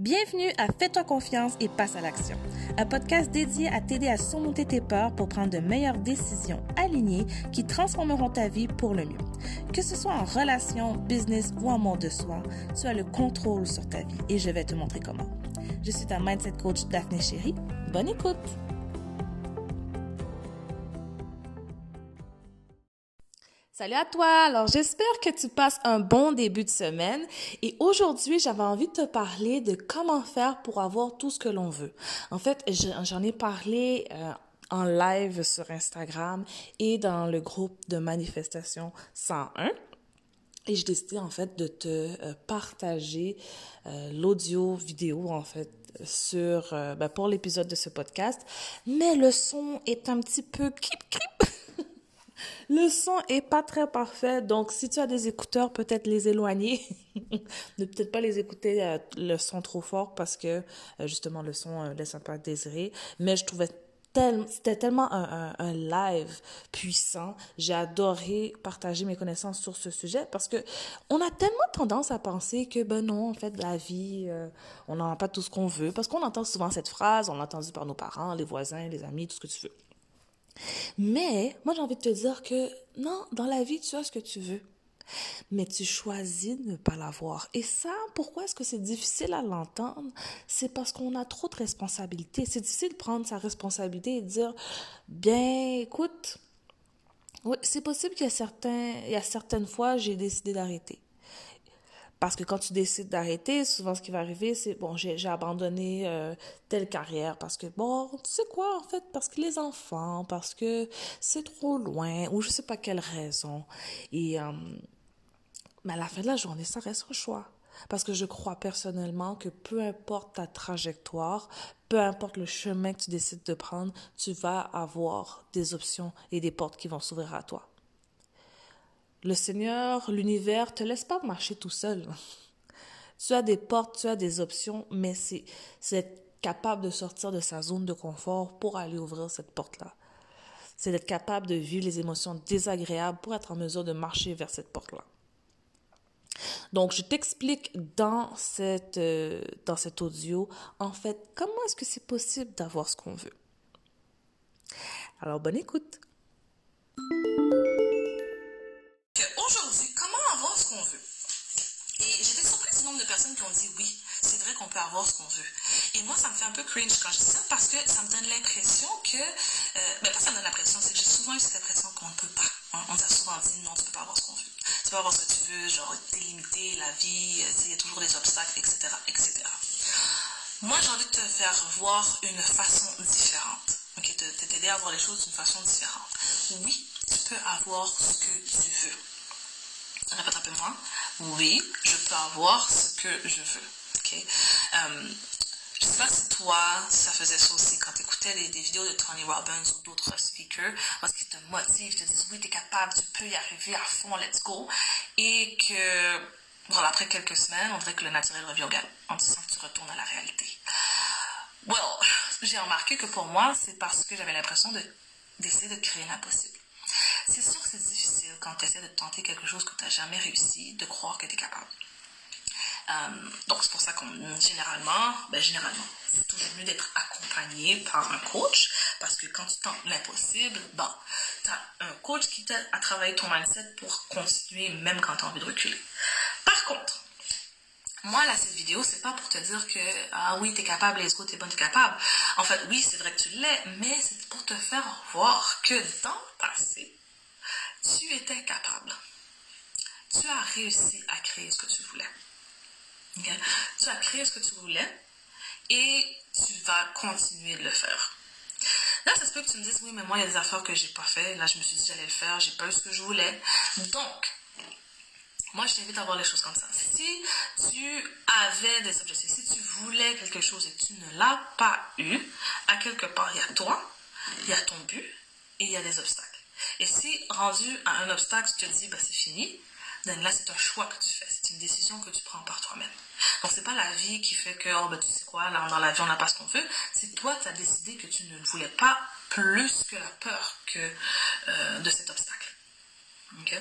Bienvenue à Fais-toi confiance et passe à l'action, un podcast dédié à t'aider à surmonter tes peurs pour prendre de meilleures décisions alignées qui transformeront ta vie pour le mieux. Que ce soit en relation, business ou en monde de soi, tu as le contrôle sur ta vie et je vais te montrer comment. Je suis ta mindset coach Daphné Chéri. Bonne écoute! Salut à toi! Alors, j'espère que tu passes un bon début de semaine et aujourd'hui, j'avais envie de te parler de comment faire pour avoir tout ce que l'on veut. En fait, j'en ai parlé euh, en live sur Instagram et dans le groupe de manifestation 101. Et j'ai décidé en fait de te euh, partager euh, l'audio vidéo en fait sur ben, pour l'épisode de ce podcast. Mais le son est un petit peu crip crip le son est pas très parfait, donc si tu as des écouteurs, peut-être les éloigner. ne peut-être pas les écouter euh, le son trop fort parce que euh, justement le son euh, laisse un peu à désirer. Mais je trouvais c'était tellement un, un, live puissant. J'ai adoré partager mes connaissances sur ce sujet parce que on a tellement tendance à penser que ben non, en fait, la vie, on n'en a pas tout ce qu'on veut parce qu'on entend souvent cette phrase, on l'a entendu par nos parents, les voisins, les amis, tout ce que tu veux. Mais moi, j'ai envie de te dire que non, dans la vie, tu as ce que tu veux. Mais tu choisis de ne pas l'avoir. Et ça, pourquoi est-ce que c'est difficile à l'entendre? C'est parce qu'on a trop de responsabilités. C'est difficile de prendre sa responsabilité et de dire, bien, écoute, oui, c'est possible qu'il y a il y a certaines fois, j'ai décidé d'arrêter. Parce que quand tu décides d'arrêter, souvent ce qui va arriver, c'est bon, j'ai abandonné euh, telle carrière parce que bon, tu sais quoi en fait, parce que les enfants, parce que c'est trop loin ou je sais pas quelle raison. Et euh, mais à la fin de la journée, ça reste un choix. Parce que je crois personnellement que peu importe ta trajectoire, peu importe le chemin que tu décides de prendre, tu vas avoir des options et des portes qui vont s'ouvrir à toi. Le Seigneur, l'univers, te laisse pas marcher tout seul. Tu as des portes, tu as des options, mais c'est, être capable de sortir de sa zone de confort pour aller ouvrir cette porte-là. C'est d'être capable de vivre les émotions désagréables pour être en mesure de marcher vers cette porte-là. Donc, je t'explique dans euh, dans cet audio, en fait, comment est-ce que c'est possible d'avoir ce qu'on veut. Alors, bonne écoute. Peut avoir ce qu'on veut. Et moi, ça me fait un peu cringe quand je dis ça parce que ça me donne l'impression que, euh, ben pas ça me donne l'impression, c'est que j'ai souvent eu cette impression qu'on ne peut pas. On, nous a souvent dit non, tu peux pas avoir ce qu'on veut. Tu peux avoir ce que tu veux, genre t'es limité, la vie, euh, il y a toujours des obstacles, etc., etc. Moi, j'ai envie de te faire voir une façon différente. Ok, de t'aider à voir les choses d'une façon différente. Oui, tu peux avoir ce que tu veux. Répète un peu moins. Oui, je peux avoir ce que je veux. Ok? Euh, je sais pas si toi, ça faisait ça aussi quand tu écoutais des vidéos de Tony Robbins ou d'autres speakers, parce qu'ils te motivent, te disent oui, tu es capable, tu peux y arriver à fond, let's go. Et que, voilà, après quelques semaines, on dirait que le naturel revient au galop. On te sent que tu retournes à la réalité. Well, j'ai remarqué que pour moi, c'est parce que j'avais l'impression d'essayer de créer l'impossible. C'est sûr que c'est difficile quand tu essaies de tenter quelque chose que tu n'as jamais réussi, de croire que tu es capable. Euh, donc c'est pour ça qu'on généralement, ben généralement, c'est toujours mieux d'être accompagné par un coach parce que quand tu tentes l'impossible, bon, tu as un coach qui t'aide à travailler ton mindset pour continuer même quand tu as envie de reculer. Par contre, moi, là, cette vidéo, c'est pas pour te dire que, ah oui, t'es capable, les autres, t'es bonne, t'es capable. En fait, oui, c'est vrai que tu l'es, mais c'est pour te faire voir que dans le passé, tu étais capable. Tu as réussi à créer ce que tu voulais. Tu as créé ce que tu voulais et tu vas continuer de le faire. Là, ça se peut que tu me dises, oui, mais moi, il y a des affaires que j'ai pas fait. Là, je me suis dit, j'allais le faire, j'ai pas eu ce que je voulais. Donc, moi, je t'invite à voir les choses comme ça. Si tu avais des objectifs, si tu voulais quelque chose et tu ne l'as pas eu, à quelque part, il y a toi, il y a ton but et il y a des obstacles. Et si rendu à un obstacle, tu te dis, bah, c'est fini, là, c'est un choix que tu fais. C'est une décision que tu prends par toi-même. Donc, c'est pas la vie qui fait que, oh, ben, tu sais quoi, là, dans la vie, on n'a pas ce qu'on veut. C'est toi, tu as décidé que tu ne voulais pas plus que la peur que, euh, de cet obstacle. OK?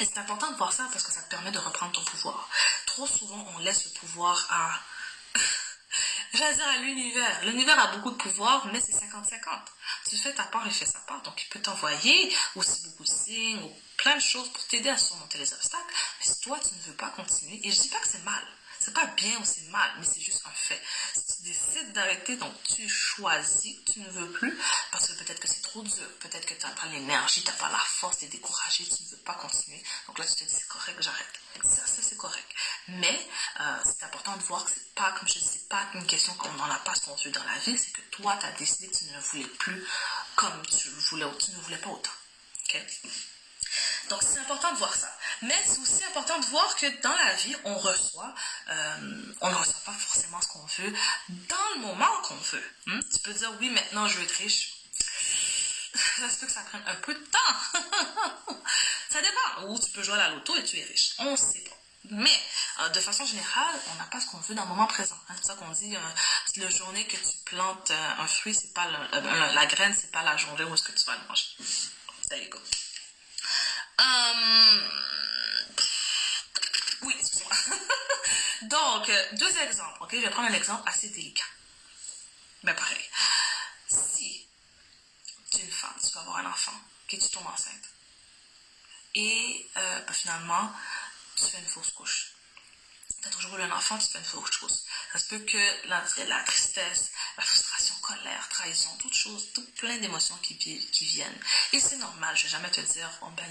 Et c'est important de voir ça parce que ça te permet de reprendre ton pouvoir. Trop souvent, on laisse le pouvoir à J'allais dire à l'univers. L'univers a beaucoup de pouvoir, mais c'est 50-50. Tu fais ta part, il fait sa part. Donc, il peut t'envoyer de signes ou plein de choses pour t'aider à surmonter les obstacles. Mais si toi, tu ne veux pas continuer, et je dis pas que c'est mal. C'est pas bien ou c'est mal, mais c'est juste un fait. Si tu décides d'arrêter, donc tu choisis, tu ne veux plus, parce que peut-être que c'est trop dur, peut-être que tu n'as pas l'énergie, tu n'as pas la force, tu es découragé, tu ne veux pas continuer. Donc là, tu te dis, c'est correct, j'arrête. Correct. Mais euh, c'est important de voir que c'est pas, comme je dis, c'est pas une question qu'on n'en a pas veut dans la vie, c'est que toi, tu as décidé que tu ne voulais plus comme tu voulais, tu ne voulais pas autant. Donc, c'est important de voir ça. Mais c'est aussi important de voir que dans la vie, on reçoit, euh, on ne reçoit pas forcément ce qu'on veut dans le moment qu'on veut. Hmm? Tu peux dire, oui, maintenant je veux être riche. Ça se peut que ça prenne un peu de temps. ça dépend. Ou tu peux jouer à la loto et tu es riche. On ne sait pas. Mais euh, de façon générale, on n'a pas ce qu'on veut dans le moment présent. Hein. C'est pour ça qu'on dit, euh, la journée que tu plantes un fruit, c'est pas la graine, c'est pas la journée où est-ce que tu vas le manger. There you go. Euh, oui, excusez-moi. Donc, deux exemples. Ok, je vais prendre un exemple assez délicat. Mais pareil. Si tu es une femme, tu vas avoir un enfant, que tu tombes enceinte, et euh, ben, finalement, fausse couche tu as toujours eu un enfant, tu fais une autre chose. Ça se peut que la, tristesse, la frustration, colère, trahison, toutes choses, toutes plein d'émotions qui, viennent. Et c'est normal, je vais jamais te dire, oh ben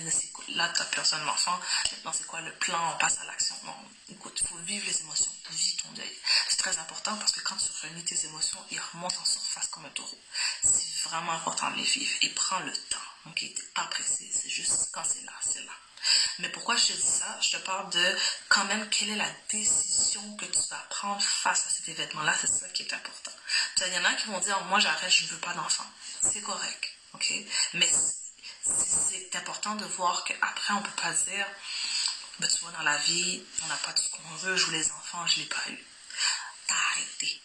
là, tu as perdu un enfant, maintenant c'est quoi le plan, on passe à l'action. Non, écoute, il faut vivre les émotions, vivre ton deuil. C'est très important parce que quand tu réunis tes émotions, ils remontent en surface comme un taureau. C'est vraiment important de les vivre et prends le temps. Ok, pressé, c'est juste quand c'est là, c'est là. Mais pourquoi je te dis ça? Je te parle de quand même quelle est la décision que tu vas prendre face à cet événement-là. C'est ça qui est important. Il y en a qui vont dire, moi j'arrête, je ne veux pas d'enfant. C'est correct. OK? Mais c'est important de voir qu'après, on ne peut pas dire, ben, tu vois, dans la vie, on n'a pas tout ce qu'on veut, je veux les enfants, je ne l'ai pas eu. T'as arrêté.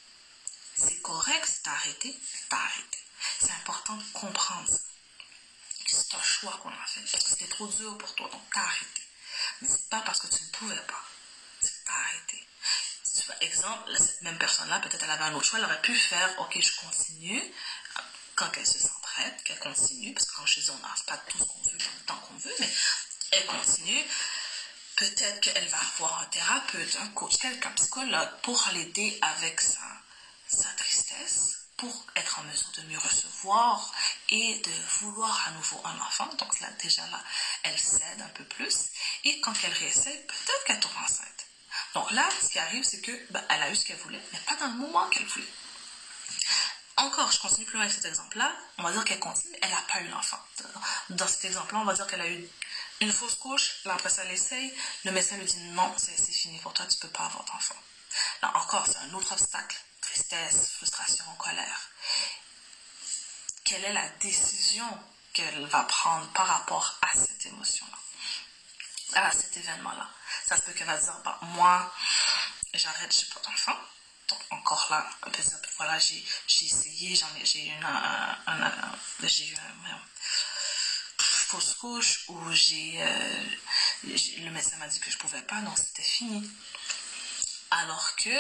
C'est correct t'as arrêté, t'as arrêté. C'est important de comprendre ça c'est un choix qu'on a fait. C'était trop dur pour toi, donc t'as arrêté. Mais c'est pas parce que tu ne pouvais pas. C'est t'as arrêté. Exemple, cette même personne-là, peut-être elle avait un autre choix, elle aurait pu faire, ok, je continue, quand elle se sent prête, qu'elle continue, parce que quand je dis on n'a pas tout ce qu'on veut dans le temps qu'on veut, mais elle continue. Peut-être qu'elle va avoir un thérapeute, un coach, quelqu'un, psychologue, pour l'aider avec sa tristesse, pour être en mesure de mieux recevoir et de vouloir à nouveau un enfant. Donc là, déjà là, elle cède un peu plus. Et quand elle réessaie, peut-être qu'elle tombe enceinte. Donc là, ce qui arrive, c'est que ben, elle a eu ce qu'elle voulait, mais pas dans le moment qu'elle voulait. Encore, je continue plus loin avec cet exemple-là. On va dire qu'elle continue, elle n'a pas eu l'enfant. Dans cet exemple-là, on va dire qu'elle a eu une fausse couche. Là, après ça, elle essaye. Le médecin lui dit non, c'est fini pour toi, tu ne peux pas avoir d'enfant. Là encore, c'est un autre obstacle tristesse, frustration, colère. Quelle est la décision qu'elle va prendre par rapport à cette émotion-là, à cet événement-là? Ça se peut qu'elle va dire, bah, moi, j'arrête, j'ai pas d'enfant. Donc, encore là, voilà, j'ai essayé, j'ai eu un, j'ai eu un, fausse couche où j'ai, euh, le médecin m'a dit que je pouvais pas, donc c'était fini. Alors que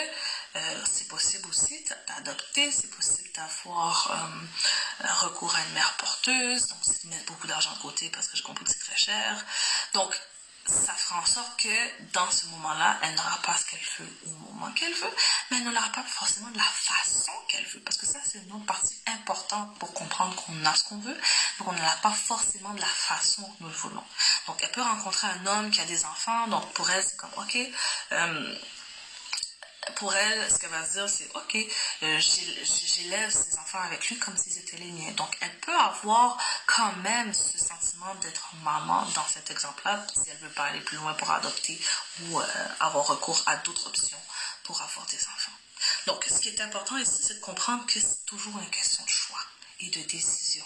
euh, c'est possible aussi d'adopter, c'est possible d'avoir euh, recours à une mère porteuse, donc c'est de mettre beaucoup d'argent de côté parce que j'ai compris que c'est très cher. Donc, ça fera en sorte que dans ce moment-là, elle n'aura pas ce qu'elle veut au moment qu'elle veut, mais elle ne l'aura pas forcément de la façon qu'elle veut. Parce que ça, c'est une autre partie importante pour comprendre qu'on a ce qu'on veut, donc on ne l'a pas forcément de la façon que nous le voulons. Donc elle peut rencontrer un homme qui a des enfants, donc pour elle, c'est comme, ok, euh, pour elle, ce qu'elle va se dire, c'est OK, euh, j'élève ses enfants avec lui comme si c'était les miens. Donc, elle peut avoir quand même ce sentiment d'être maman dans cet exemple-là, si elle veut pas aller plus loin pour adopter ou euh, avoir recours à d'autres options pour avoir des enfants. Donc, ce qui est important ici, c'est de comprendre que c'est toujours une question de choix et de décision.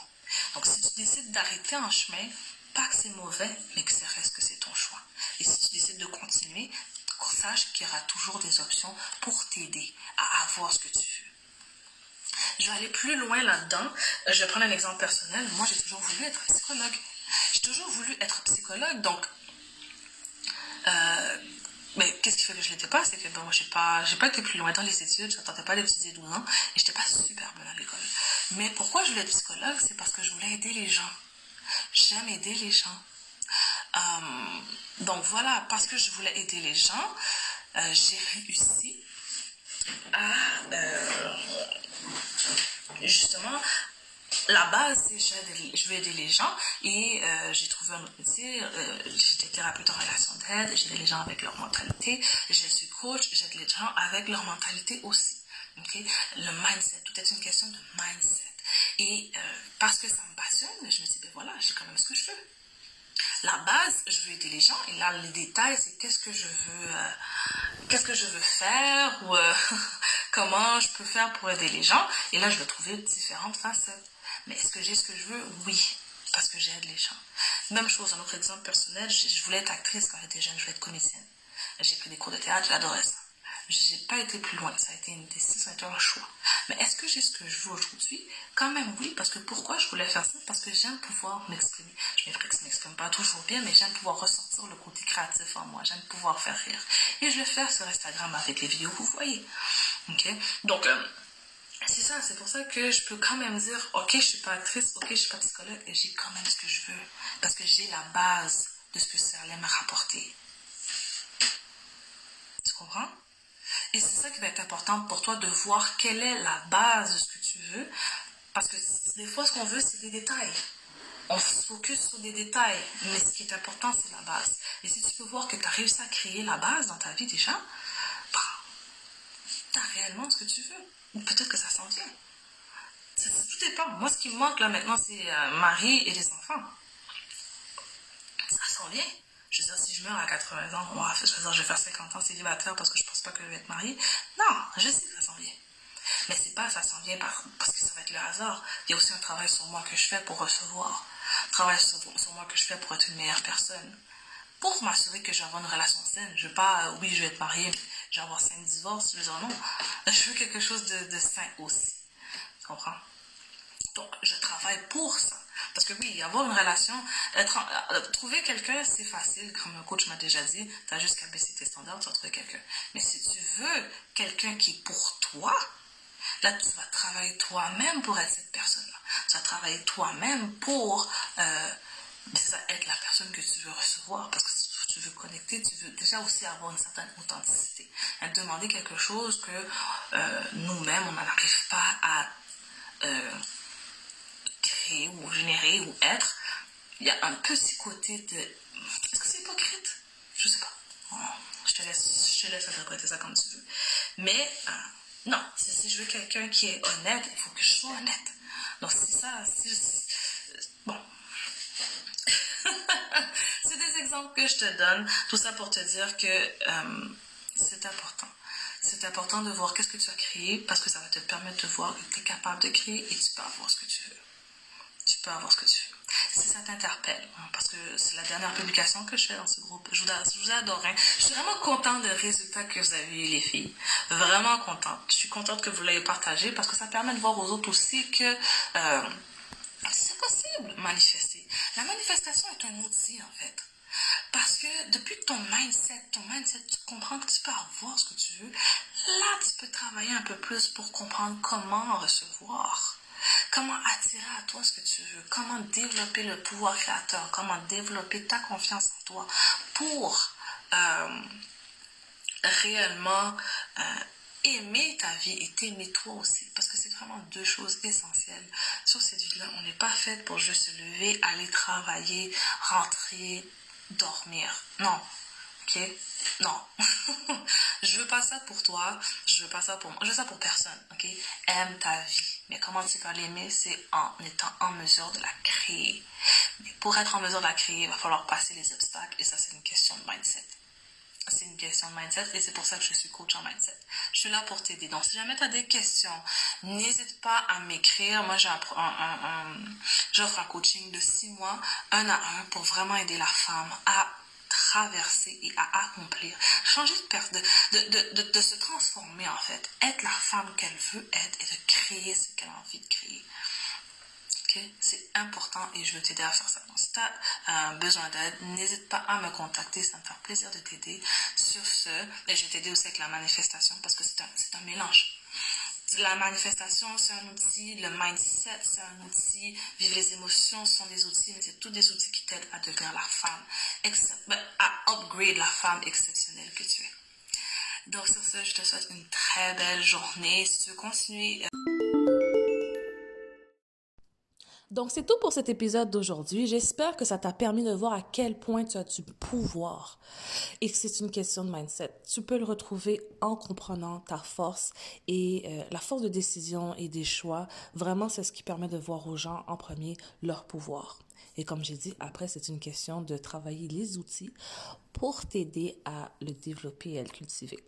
Donc, si tu décides d'arrêter en chemin, pas que c'est mauvais, mais que c'est reste que c'est ton choix. Et si tu décides de continuer, sache qu'il y aura toujours des options pour t'aider à avoir ce que tu veux. Je vais aller plus loin là-dedans. Je vais prendre un exemple personnel. Moi, j'ai toujours voulu être psychologue. J'ai toujours voulu être psychologue. Donc, euh, mais qu'est-ce qui fait que je l'étais pas? C'est que bon, j'ai pas, pas été plus loin dans les études, je n'attendais pas petits 12 ans et j'étais pas super bonne à l'école. Mais pourquoi je voulais être psychologue? C'est parce que je voulais aider les gens. J'aime aider les gens. Donc voilà, parce que je voulais aider les gens, euh, j'ai réussi à euh, justement la base, c'est je vais aider les gens et euh, j'ai trouvé un autre métier. J'étais thérapeute en relation d'aide, j'aide les gens avec leur mentalité. Je suis coach, j'aide les gens avec leur mentalité aussi. Le mindset, tout est une question de mindset. Et parce que ça me passionne, je me dis, ben voilà, j'ai quand même ce que je veux. La base, je veux aider les gens et là, les détails, c'est qu'est-ce que je veux, qu'est-ce que je veux faire ou comment je peux faire pour aider les gens. Et là, je vais trouver différentes facettes. Mais est-ce que j'ai ce que je veux? Oui, parce que j'aide les gens. Même chose, un autre exemple personnel, je, voulais être actrice quand j'étais jeune, je voulais être comédienne. J'ai pris des cours de théâtre, j'adorais ça. Je n'ai pas été plus loin, ça a été une décision, ça a été un choix. Mais est-ce que j'ai ce que je veux aujourd'hui? Quand même oui, parce que pourquoi je voulais faire ça? Parce que j'aime pouvoir m'exprimer. Je ne m'exprime pas toujours bien, mais j'aime pouvoir ressortir le côté créatif en moi, j'aime pouvoir faire rire. Et je le fais sur Instagram avec les vidéos que vous voyez. Ok? Donc, euh, c'est ça, c'est pour ça que je peux quand même dire, ok, je suis pas actrice, ok, je suis pas psychologue, et j'ai quand même ce que je veux. Parce que j'ai la base de ce que ça allait me. Tu comprends? Et c'est ça qui va être important pour toi de voir quelle est la base de ce que tu veux. Parce que des fois, ce qu'on veut, c'est des détails. On se focus sur des détails, mais ce qui est important, c'est la base. Et si tu peux voir que tu as réussi à créer la base dans ta vie déjà, bah, tu as réellement ce que tu veux. Ou peut-être que ça s'en vient. Ça, tout dépend. Moi, ce qui me manque là maintenant, c'est euh, mari et les enfants. Ça s'en vient. Je veux dire, si je meurs à 80 ans, je, je vais faire 50 ans célibataire parce que je pas que je vais être mariée. Non, je sais que ça s'en vient. Mais c'est pas ça s'en vient parce que ça va être le hasard. Il y a aussi un travail sur moi que je fais pour recevoir. Un travail sur, moi que je fais pour être une meilleure personne. Pour m'assurer que j'ai une relation saine. Je veux pas, euh, oui, je vais être mariée, je vais avoir cinq divorces. Je veux non, je veux quelque chose de, de sain aussi. Tu comprends? Donc, je travaille pour ça. Parce que oui, avoir une relation, être, euh, trouver quelqu'un, c'est facile, comme un coach m'a déjà dit, tu as juste qu'à baisser tes standards, tu vas trouver quelqu'un. Mais si tu veux quelqu'un qui est pour toi, là, tu vas travailler toi-même pour être cette personne-là. Tu vas travailler toi-même pour euh, être la personne que tu veux recevoir. Parce que tu veux connecter, tu veux déjà aussi avoir une certaine authenticité. demander quelque chose que euh, nous-mêmes, on n'arrive pas à ou générer ou être. Il y a un petit côté de... Est-ce que c'est hypocrite? Je sais pas. Je te laisse, je te laisse interpréter ça comme tu veux. Mais euh, non, si, je veux quelqu'un qui est honnête, il faut que je sois honnête. Donc c'est ça, bon, c'est des exemples que je te donne. Tout ça pour te dire que euh, c'est important. C'est important de voir qu'est-ce que tu as créé parce que ça va te permettre de voir que tu es capable de créer et tu peux avoir ce que. Tu peux avoir ce que tu veux. Si ça t'interpelle, hein, parce que c'est la dernière publication que je fais dans ce groupe, je vous, je adore. Hein. Je suis vraiment contente des résultats que vous avez eu, les filles. Vraiment contente. Je suis contente que vous l'ayez partagé parce que ça permet de voir aux autres aussi que euh, c'est possible manifester. La manifestation est un outil en fait. Parce que depuis que ton mindset, ton mindset, tu comprends que tu peux avoir ce que tu veux, là tu peux travailler un peu plus pour comprendre comment recevoir. Comment attirer à toi ce que tu veux, comment développer le pouvoir créateur, comment développer ta confiance en toi pour euh, réellement euh, aimer ta vie et t'aimer toi aussi? Parce que c'est vraiment deux choses essentielles. Sur cette vie-là, on n'est pas fait pour juste se lever, aller travailler, rentrer, dormir. Non. Ok? Non. je veux pas ça pour toi. Je veux pas ça pour moi. Je veux ça pour personne. Ok? Aime ta vie. Mais comment tu vas l'aimer? C'est en étant en mesure de la créer. Mais pour être en mesure de la créer, il va falloir passer les obstacles. Et ça, c'est une question de mindset c'est une question de mindset et c'est pour ça que je suis coach en mindset. Je suis là pour t'aider. Donc, si jamais tu as des questions, n'hésite pas à m'écrire. Moi, j'offre un, un, coaching de six mois, un à un, pour vraiment aider la femme à traverser et à accomplir. Changer de, de, de, de, de se transformer, en fait. Être la femme qu'elle veut être et de créer ce qu'elle a envie de créer. C'est important et je veux t'aider à faire ça. Donc, si tu as euh, besoin d'aide, n'hésite pas à me contacter. Ça me fait plaisir de t'aider. Sur ce, et je vais t'aider aussi avec la manifestation parce que c'est un, un mélange. La manifestation, c'est un outil, le mindset, c'est un outil, vivre les émotions sont des outils, mais c'est tous des outils qui t'aident à devenir la femme, ben, à upgrade la femme exceptionnelle que tu es. Donc sur ce, je te souhaite une très belle journée. Si tu veux continuer... Donc, c'est tout pour cet épisode d'aujourd'hui. J'espère que ça t'a permis de voir à quel point tu as du pouvoir et que c'est une question de mindset. Tu peux le retrouver en comprenant ta force et euh, la force de décision et des choix. Vraiment, c'est ce qui permet de voir aux gens en premier leur pouvoir. Et comme j'ai dit, après, c'est une question de travailler les outils pour t'aider à le développer et à le cultiver.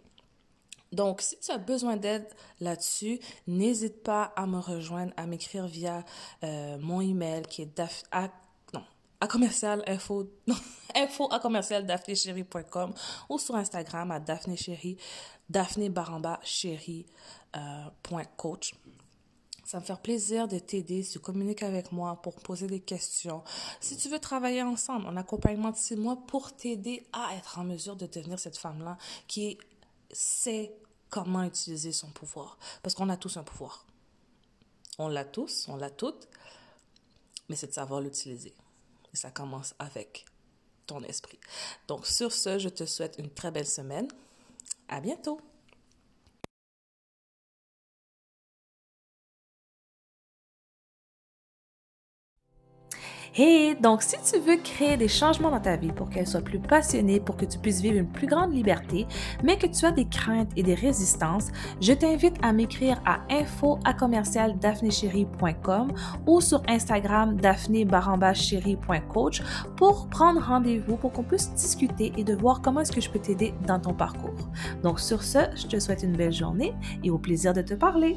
Donc, si tu as besoin d'aide là-dessus, n'hésite pas à me rejoindre, à m'écrire via euh, mon email qui est à, non, commercial info, info à commercial ou sur Instagram à daphné daphné baramba euh, coach. Ça me fait plaisir de t'aider, si tu communiques avec moi pour poser des questions. Si tu veux travailler ensemble en accompagnement de six mois pour t'aider à être en mesure de devenir cette femme-là qui sait comment utiliser son pouvoir. Parce qu'on a tous un pouvoir. On l'a tous, on l'a toutes, mais c'est de savoir l'utiliser. Et ça commence avec ton esprit. Donc sur ce, je te souhaite une très belle semaine. À bientôt. Et donc, si tu veux créer des changements dans ta vie pour qu'elle soit plus passionnée, pour que tu puisses vivre une plus grande liberté, mais que tu as des craintes et des résistances, je t'invite à m'écrire à info ou sur Instagram daphné pour prendre rendez-vous pour qu'on puisse discuter et de voir comment est-ce que je peux t'aider dans ton parcours. Donc sur ce, je te souhaite une belle journée et au plaisir de te parler.